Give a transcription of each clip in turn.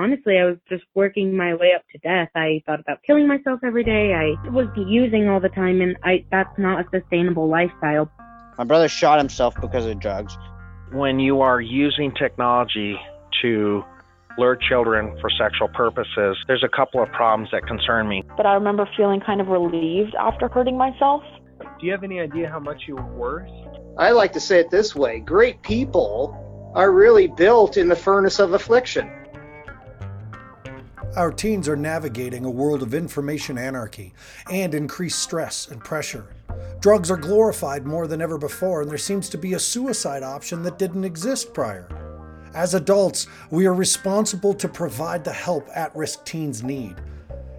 honestly, I was just working my way up to death. I thought about killing myself every day. I was using all the time, and I that's not a sustainable lifestyle. My brother shot himself because of drugs. When you are using technology to lure children for sexual purposes, there's a couple of problems that concern me. But I remember feeling kind of relieved after hurting myself. Do you have any idea how much you were worth? I like to say it this way great people are really built in the furnace of affliction. Our teens are navigating a world of information anarchy and increased stress and pressure. Drugs are glorified more than ever before, and there seems to be a suicide option that didn't exist prior. As adults, we are responsible to provide the help at risk teens need.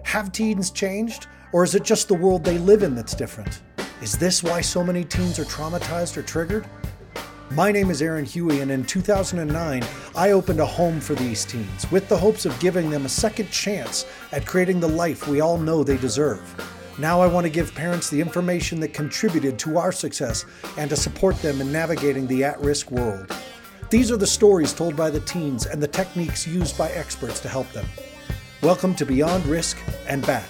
Have teens changed, or is it just the world they live in that's different? Is this why so many teens are traumatized or triggered? My name is Aaron Huey, and in 2009, I opened a home for these teens with the hopes of giving them a second chance at creating the life we all know they deserve. Now I want to give parents the information that contributed to our success and to support them in navigating the at risk world. These are the stories told by the teens and the techniques used by experts to help them. Welcome to Beyond Risk and Back.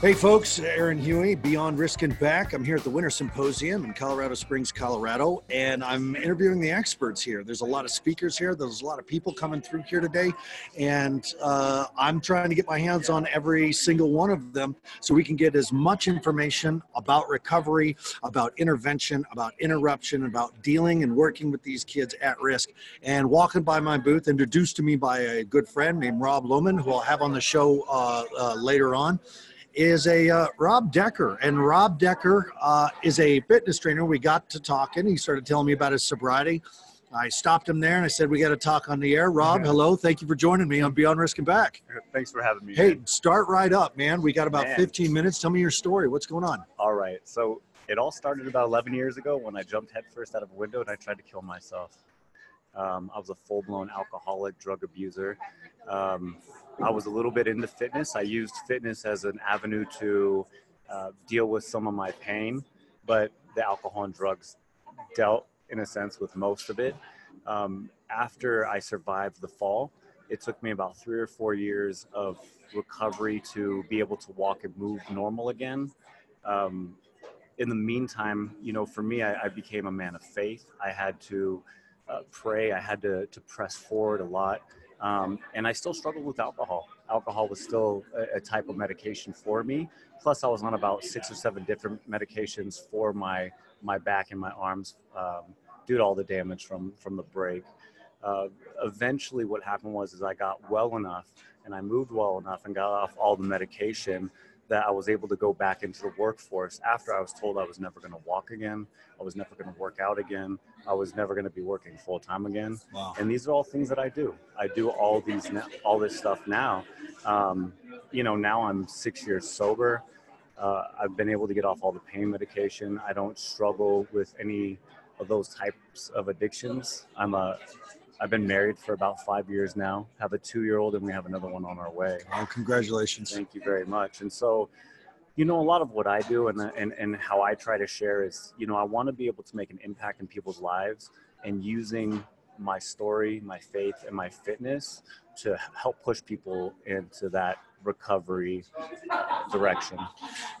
Hey folks, Aaron Huey, Beyond Risk and Back. I'm here at the Winter Symposium in Colorado Springs, Colorado, and I'm interviewing the experts here. There's a lot of speakers here, there's a lot of people coming through here today, and uh, I'm trying to get my hands on every single one of them so we can get as much information about recovery, about intervention, about interruption, about dealing and working with these kids at risk. And walking by my booth, introduced to me by a good friend named Rob Lohman, who I'll have on the show uh, uh, later on is a uh, Rob Decker, and Rob Decker uh, is a fitness trainer. We got to talking. He started telling me about his sobriety. I stopped him there and I said, "We got to talk on the air." Rob, hello. Thank you for joining me on Beyond Risk and Back. Thanks for having me. Hey, man. start right up, man. We got about man. 15 minutes. Tell me your story. What's going on? All right. So it all started about 11 years ago when I jumped headfirst out of a window and I tried to kill myself. Um, I was a full-blown alcoholic, drug abuser. Um, I was a little bit into fitness. I used fitness as an avenue to uh, deal with some of my pain, but the alcohol and drugs dealt, in a sense, with most of it. Um, after I survived the fall, it took me about three or four years of recovery to be able to walk and move normal again. Um, in the meantime, you know, for me, I, I, became a man of faith. I had to uh, pray. I had to, to press forward a lot. Um, and I still struggled with alcohol. Alcohol was still a, a, type of medication for me. Plus, I was on about six or seven different medications for my my back and my arms um, due to all the damage from from the break. Uh, eventually, what happened was is I got well enough and I moved well enough and got off all the medication that I was able to go back into the workforce after I was told I was never going to walk again. I was never going to work out again. I was never going to be working full time again. Wow. And these are all things that I do. I do all these, all this stuff now. Um, you know, now I'm six years sober. Uh, I've been able to get off all the pain medication. I don't struggle with any of those types of addictions. I'm a I've been married for about five years now. Have a two-year-old, and we have another one on our way. Oh, congratulations! Thank you very much. And so, you know, a lot of what I do and and and how I try to share is, you know, I want to be able to make an impact in people's lives, and using my story, my faith, and my fitness to help push people into that recovery direction.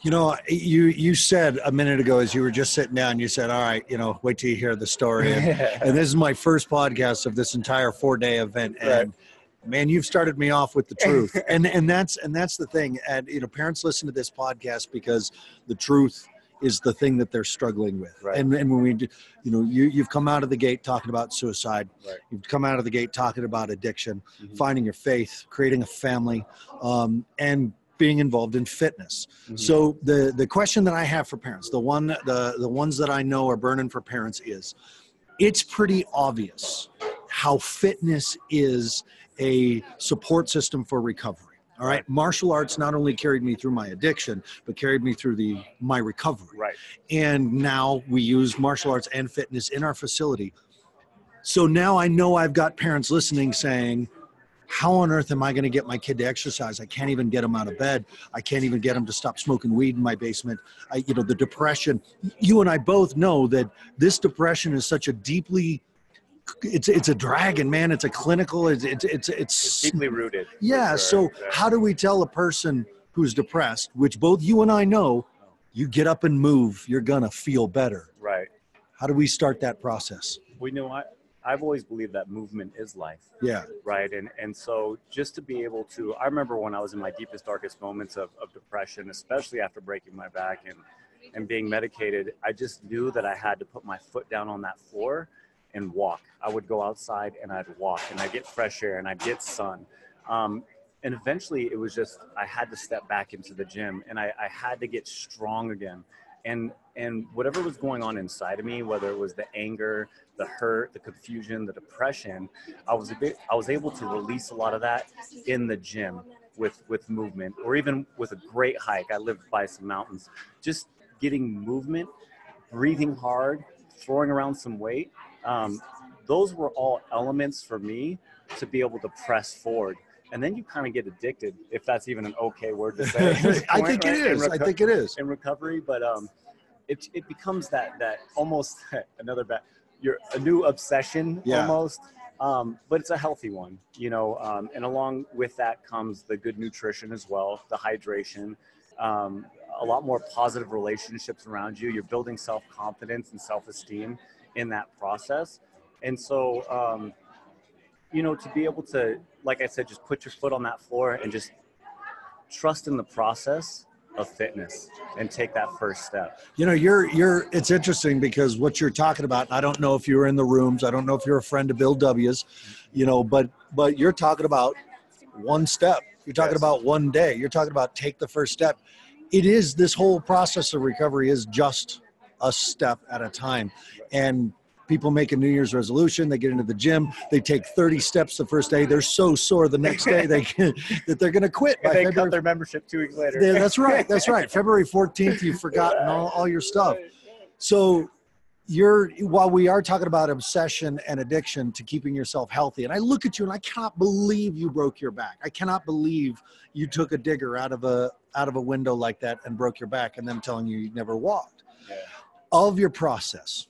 You know, you you said a minute ago as you were just sitting down, you said, "All right, you know, wait till you hear the story." And, and this is my first podcast of this entire four day event, and right. man, you've started me off with the truth, and and that's and that's the thing. And you know, parents listen to this podcast because the truth is the thing that they're struggling with. Right. And, and when we, do, you know, you, you've come out of the gate talking about suicide. Right. You've come out of the gate talking about addiction, mm-hmm. finding your faith, creating a family, um, and being involved in fitness. Mm-hmm. So the the question that I have for parents, the one the the ones that I know are burning for parents is, it's pretty obvious how fitness is a support system for recovery. All right. Martial arts not only carried me through my addiction, but carried me through the my recovery. Right. And now we use martial arts and fitness in our facility. So now I know I've got parents listening saying, how on earth am I going to get my kid to exercise? I can't even get him out of bed. I can't even get him to stop smoking weed in my basement. I, you know, the depression. You and I both know that this depression is such a deeply it's it's a dragon, man. It's a clinical. It's it's it's, It's it's deeply rooted. yeah. sure. So Yeah. how do we tell a person who's depressed, which both you and I know, you get up and move, you're gonna feel better. Right. How do we start that process? We know I, I've always believed that movement is life. Yeah. right and and so just to be able to i remember when i was in my deepest darkest moments of, of depression especially after breaking my back and and being medicated i just knew that i had to put my foot down on that floor and walk. I would go outside and i'd walk and i'd get fresh air and i'd get sun. Um, and eventually it was just i had to step back into the gym and I, I had to get strong again. And and whatever was going on inside of me whether it was the anger the hurt the confusion the depression i was a bit i was able to release a lot of that in the gym with with movement or even with a great hike. I lived by some mountains. Just getting movement breathing hard throwing around some weight um, those were all elements for me to be able to press forward and then you kind of get addicted if that's even an okay word to say this I think it right? In is. I think it is. in recovery, but um, it it becomes that that almost another bad, you're a new obsession Yeah. almost. Um, but it's a healthy one, you know. Um, and along with that comes the good nutrition as well, the hydration, um, a lot more positive relationships around you. You're building self confidence and self esteem in that process, and so um, you know to be able to, like I said, just put your foot on that floor and just trust in the process of fitness and take that first step. You know, you're you're. It's interesting because what you're talking about. I don't know if you were in the rooms. I don't know if you're a friend of Bill W's. You know, but but you're talking about one step. You're talking Yes. about one day. You're talking about take the first step. It is this whole process of recovery is just a step at a time, and people make a New Year's resolution. They get into the gym. They take 30 steps the first day. They're so sore the next day they that they're going to quit. by they February cut their membership two weeks later. yeah, that's right. That's right. February 14th, you've forgotten all, all your stuff. So you're while we are talking about obsession and addiction to keeping yourself healthy, and I look at you and I cannot believe you broke your back. I cannot believe you took a digger out of a out of a window like that and broke your back and then telling you you never walked. Yeah. Of your process,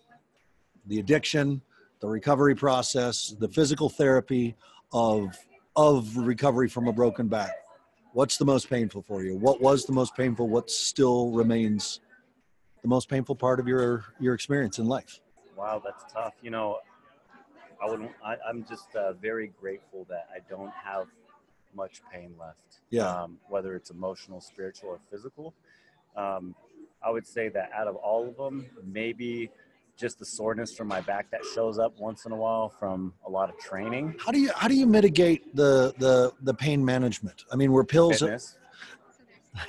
the addiction, the recovery process, the physical therapy of of recovery from a broken back. What's the most painful for you? What was the most painful? What still remains the most painful part of your your experience in life? Wow, that's tough. You know, I would. I, I'm just uh, very grateful that I don't have much pain left. Yeah. Um, whether it's emotional, spiritual, or physical. Um, I would say that out of all of them, maybe just the soreness from my back that shows up once in a while from a lot of training. How do you how do you mitigate the the the pain management? I mean, were pills Fitness,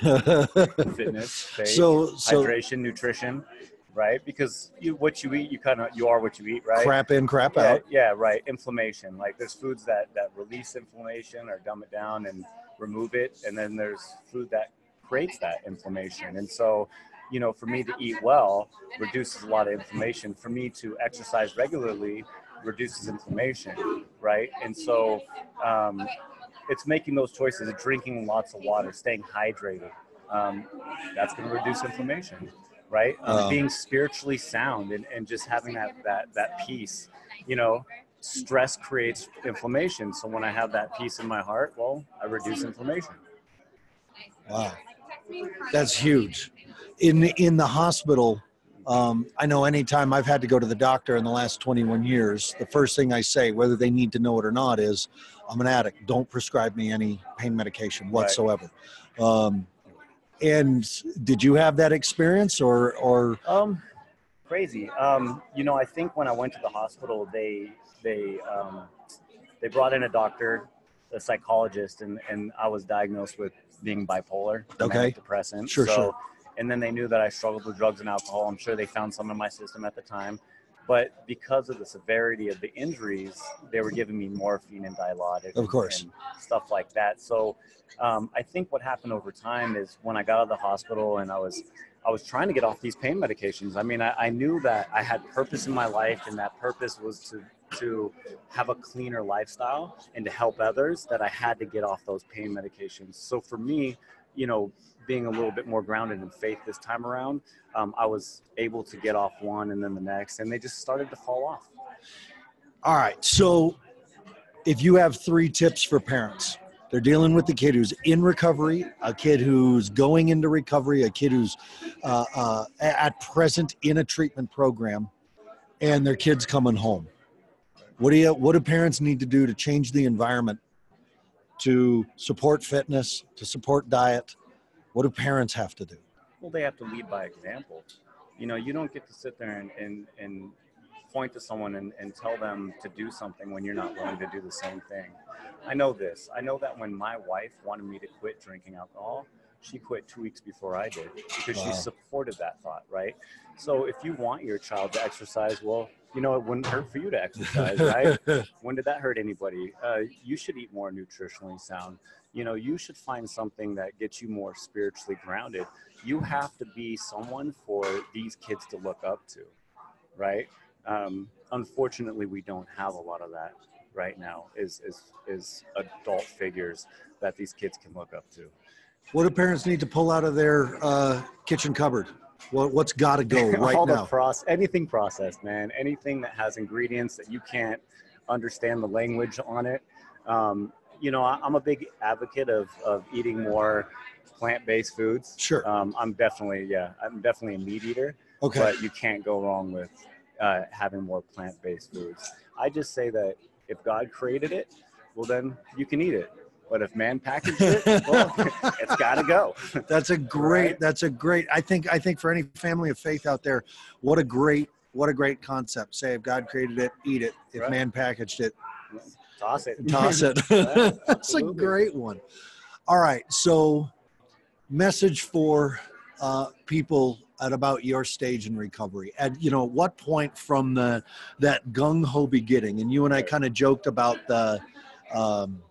fitness, faith, so so hydration, nutrition, right? Because you, what you eat, you kind of you are what you eat, right? crap in, crap yeah, out. yeah, right. Inflammation. Like there's foods that that release inflammation or dumb it down and remove it, and then there's food that creates that inflammation. And so, you know, for me to eat well reduces a lot of inflammation. For me to exercise regularly reduces inflammation, right? And so, um, it's making those choices, drinking lots of water, staying hydrated. Um, that's going to reduce inflammation, right? Um, Wow. being spiritually sound and, and just having that that that peace. You know, stress creates inflammation. So when I have that peace in my heart, well, I reduce inflammation. Wow, that's huge. In in the hospital, um, I know anytime I've had to go to the doctor in the last 21 years, the first thing I say, whether they need to know it or not, is I'm an addict. Don't prescribe me any pain medication whatsoever. Um, and did you have that experience, or or Um, crazy. Um, you know, I think when I went to the hospital, they they um, they brought in a doctor, a psychologist, and and I was diagnosed with being bipolar, Okay. depressant. Sure, so, sure. And then they knew that I struggled with drugs and alcohol. I'm sure they found some in my system at the time. But because of the severity of the injuries, they were giving me morphine and dilaudid. Of course. And stuff like that. So um, I think what happened over time is when I got out of the hospital and I was I was trying to get off these pain medications. I mean, I, I knew that I had purpose in my life, and that purpose was to to have a cleaner lifestyle and to help others. That I had to get off those pain medications. So for me, you know, being a little bit more grounded in faith this time around, um, I was able to get off one and then the next, and they just started to fall off. All right. So, if you have three tips for parents, they're dealing with the kid who's in recovery, a kid who's going into recovery, a kid who's uh, uh, at present in a treatment program, and their kids coming home. What do you? What do parents need to do to change the environment to support fitness, to support diet? What do parents have to do? Well, they have to lead by example. You know, you don't get to sit there and, and, and point to someone and, and tell them to do something when you're not willing to do the same thing. I know this. I know that when my wife wanted me to quit drinking alcohol, she quit two weeks before I did because wow. she supported that thought, right? So if you want your child to exercise, well, you know, it wouldn't hurt for you to exercise, right? when did that hurt anybody? Uh, you should eat more nutritionally sound. You know, you should find something that gets you more spiritually grounded. You have to be someone for these kids to look up to, right? Um, unfortunately, we don't have a lot of that right now. Is is is adult figures that these kids can look up to. What do parents need to pull out of their uh, kitchen cupboard? What, what's got to go right All now? The proce- anything processed, man. Anything that has ingredients that you can't understand the language on it. Um, you know, I, am a big advocate of, of eating more plant-based foods. Sure. Um, I'm definitely, yeah, I'm definitely a meat eater. Okay. But you can't go wrong with uh, having more plant-based foods. I just say that if God created it, well, then you can eat it. But if man packaged it, well, it's got to go. That's a great. Right? That's a great. I think. I think for any family of faith out there, what a great. What a great concept. Say if God created it, eat it. If right. man packaged it, toss it. Toss it. That's a great one. All right. So, message for uh, people at about your stage in recovery at you know what point from the that gung-ho beginning and you and i kind of joked about the um,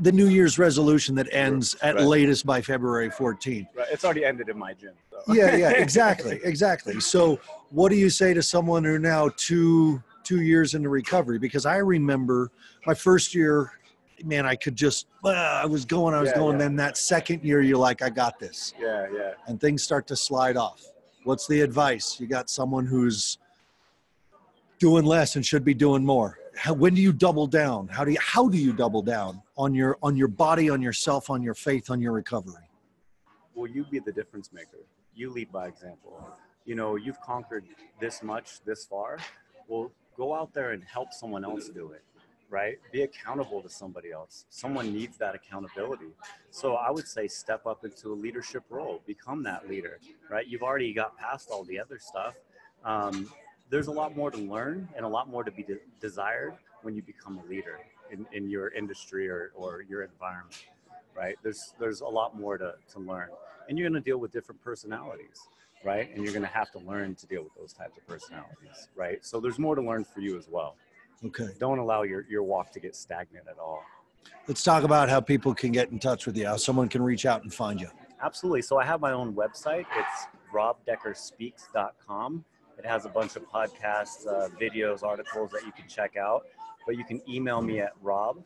the New Year's resolution that ends at right. latest by February 14th. Right. It's already ended in my gym. So. yeah, yeah, exactly, exactly. So, what do you say to someone who now two two years into recovery? Because I remember my first year, man, I could just uh, I was going, I was yeah, going. Yeah. Then that second year, you're like, I got this. Yeah, yeah. And things start to slide off. What's the advice? You got someone who's doing less and should be doing more how, when do you double down how do you how do you double down on your on your body on yourself on your faith on your recovery? Will you be the difference maker. You lead by example. You know you've conquered this much this far. Well go out there and help someone else do it right? Be accountable to somebody else. Someone needs that accountability. So i would say step up into a leadership role. Become that leader right? You've already got past all the other stuff. Um, there's a lot more to learn and a lot more to be de- desired when you become a leader in, in your industry or, or your environment right? There's there's a lot more to, to learn. And you're going to deal with different personalities right? And you're going to have to learn to deal with those types of personalities right? So there's more to learn for you as well. Okay. Don't allow your, your walk to get stagnant at all. Let's talk about how people can get in touch with you how someone can reach out and find you. Absolutely. So i have my own website. It's robdeckerspeaks.com it has a bunch of podcasts, uh, videos, articles that you can check out. But you can email me at rob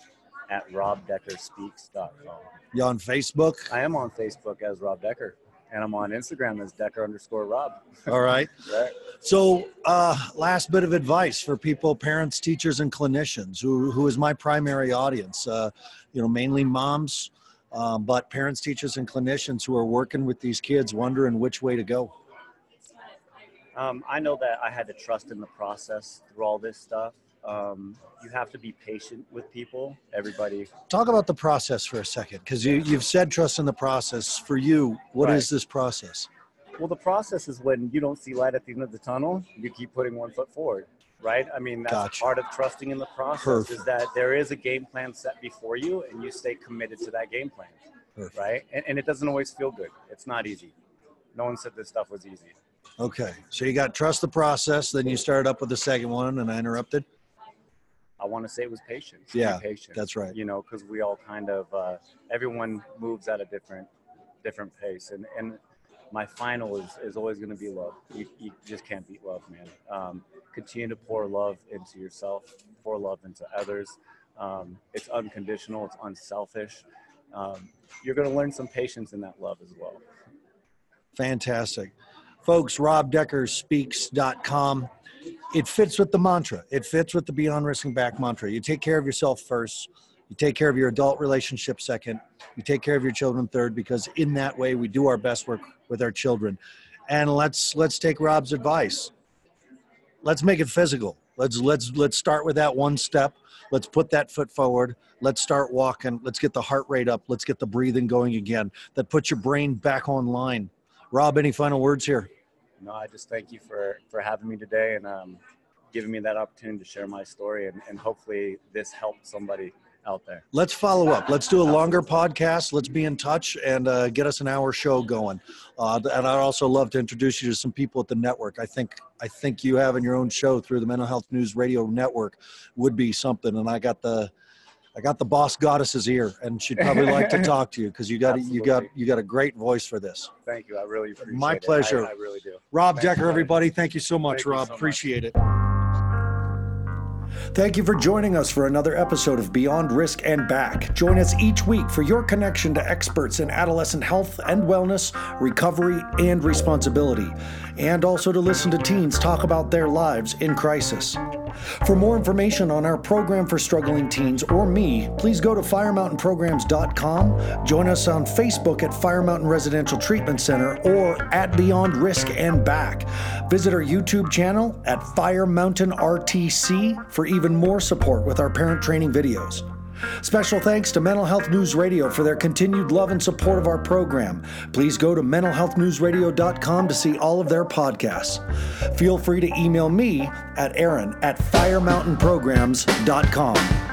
at robdeckerspeaks.com. You on Facebook? I am on Facebook as Rob Decker. And I'm on Instagram as Decker underscore Rob. All right. right. So, uh, last bit of advice for people, parents, teachers, and clinicians, who, who is my primary audience. Uh, you know, mainly moms, um, but parents, teachers, and clinicians who are working with these kids, wondering which way to go. Um, I know that I had to trust in the process through all this stuff. Um, you have to be patient with people. Everybody. Talk about the process for a second, because you, you've said trust in the process. For you, what right. is this process? Well, the process is when you don't see light at the end of the tunnel, you keep putting one foot forward, right? I mean, that's gotcha. part of trusting in the process Perfect. is that there is a game plan set before you, and you stay committed to that game plan, Perfect. right? And, and it doesn't always feel good. It's not easy. No one said this stuff was easy. Okay. So you got trust the process, then you started up with the second one and I interrupted. I want to say it was patience. Yeah, patience. That's right. You know, because we all kind of uh, everyone moves at a different different pace, and and my final is is always going to be love. You, you just can't beat love, man. Um, continue to pour love into yourself, pour love into others. Um, it's unconditional. It's unselfish. Um, you're going to learn some patience in that love as well. Fantastic folks, robdeckerspeaks.com. it fits with the mantra. It fits with the Beyond Risk and Back mantra. You take care of yourself first. You take care of your adult relationship second. You take care of your children third, because in that way we do our best work with our children. And let's let's take Rob's advice. Let's make it physical. Let's let's let's start with that one step. Let's put that foot forward. Let's start walking. Let's get the heart rate up. Let's get the breathing going again. That puts your brain back online. Rob, any final words here? No, I just thank you for for having me today and um, giving me that opportunity to share my story and, and hopefully this helped somebody out there. Let's follow up. Let's do a longer podcast. Let's be in touch and uh, get us an hour show going. Uh, and I'd also love to introduce you to some people at the network. I think I think you having your own show through the Mental Health News Radio Network would be something. And I got the I got the boss goddess's ear, and she'd probably like to talk to you because you got you got you got a great voice for this. Thank you. I really appreciate My it. My pleasure. I, I really do. Rob Thanks, Decker, everybody, thank you so much, Thank Rob. so much. Appreciate it. Thank you for joining us for another episode of Beyond Risk and Back. Join us each week for your connection to experts in adolescent health and wellness, recovery, and responsibility, and also to listen to teens talk about their lives in crisis. For more information on our program for struggling teens or me, please go to firemountainprograms.com, join us on Facebook at Fire Mountain Residential Treatment Center or at Beyond Risk and Back. Visit our YouTube channel at Fire Mountain RTC for even more support with our parent training videos. Special thanks to Mental Health News Radio for their continued love and support of our program. Please go to mentalhealthnewsradio.com to see all of their podcasts. Feel free to email me at aaron at firemountainprograms.com.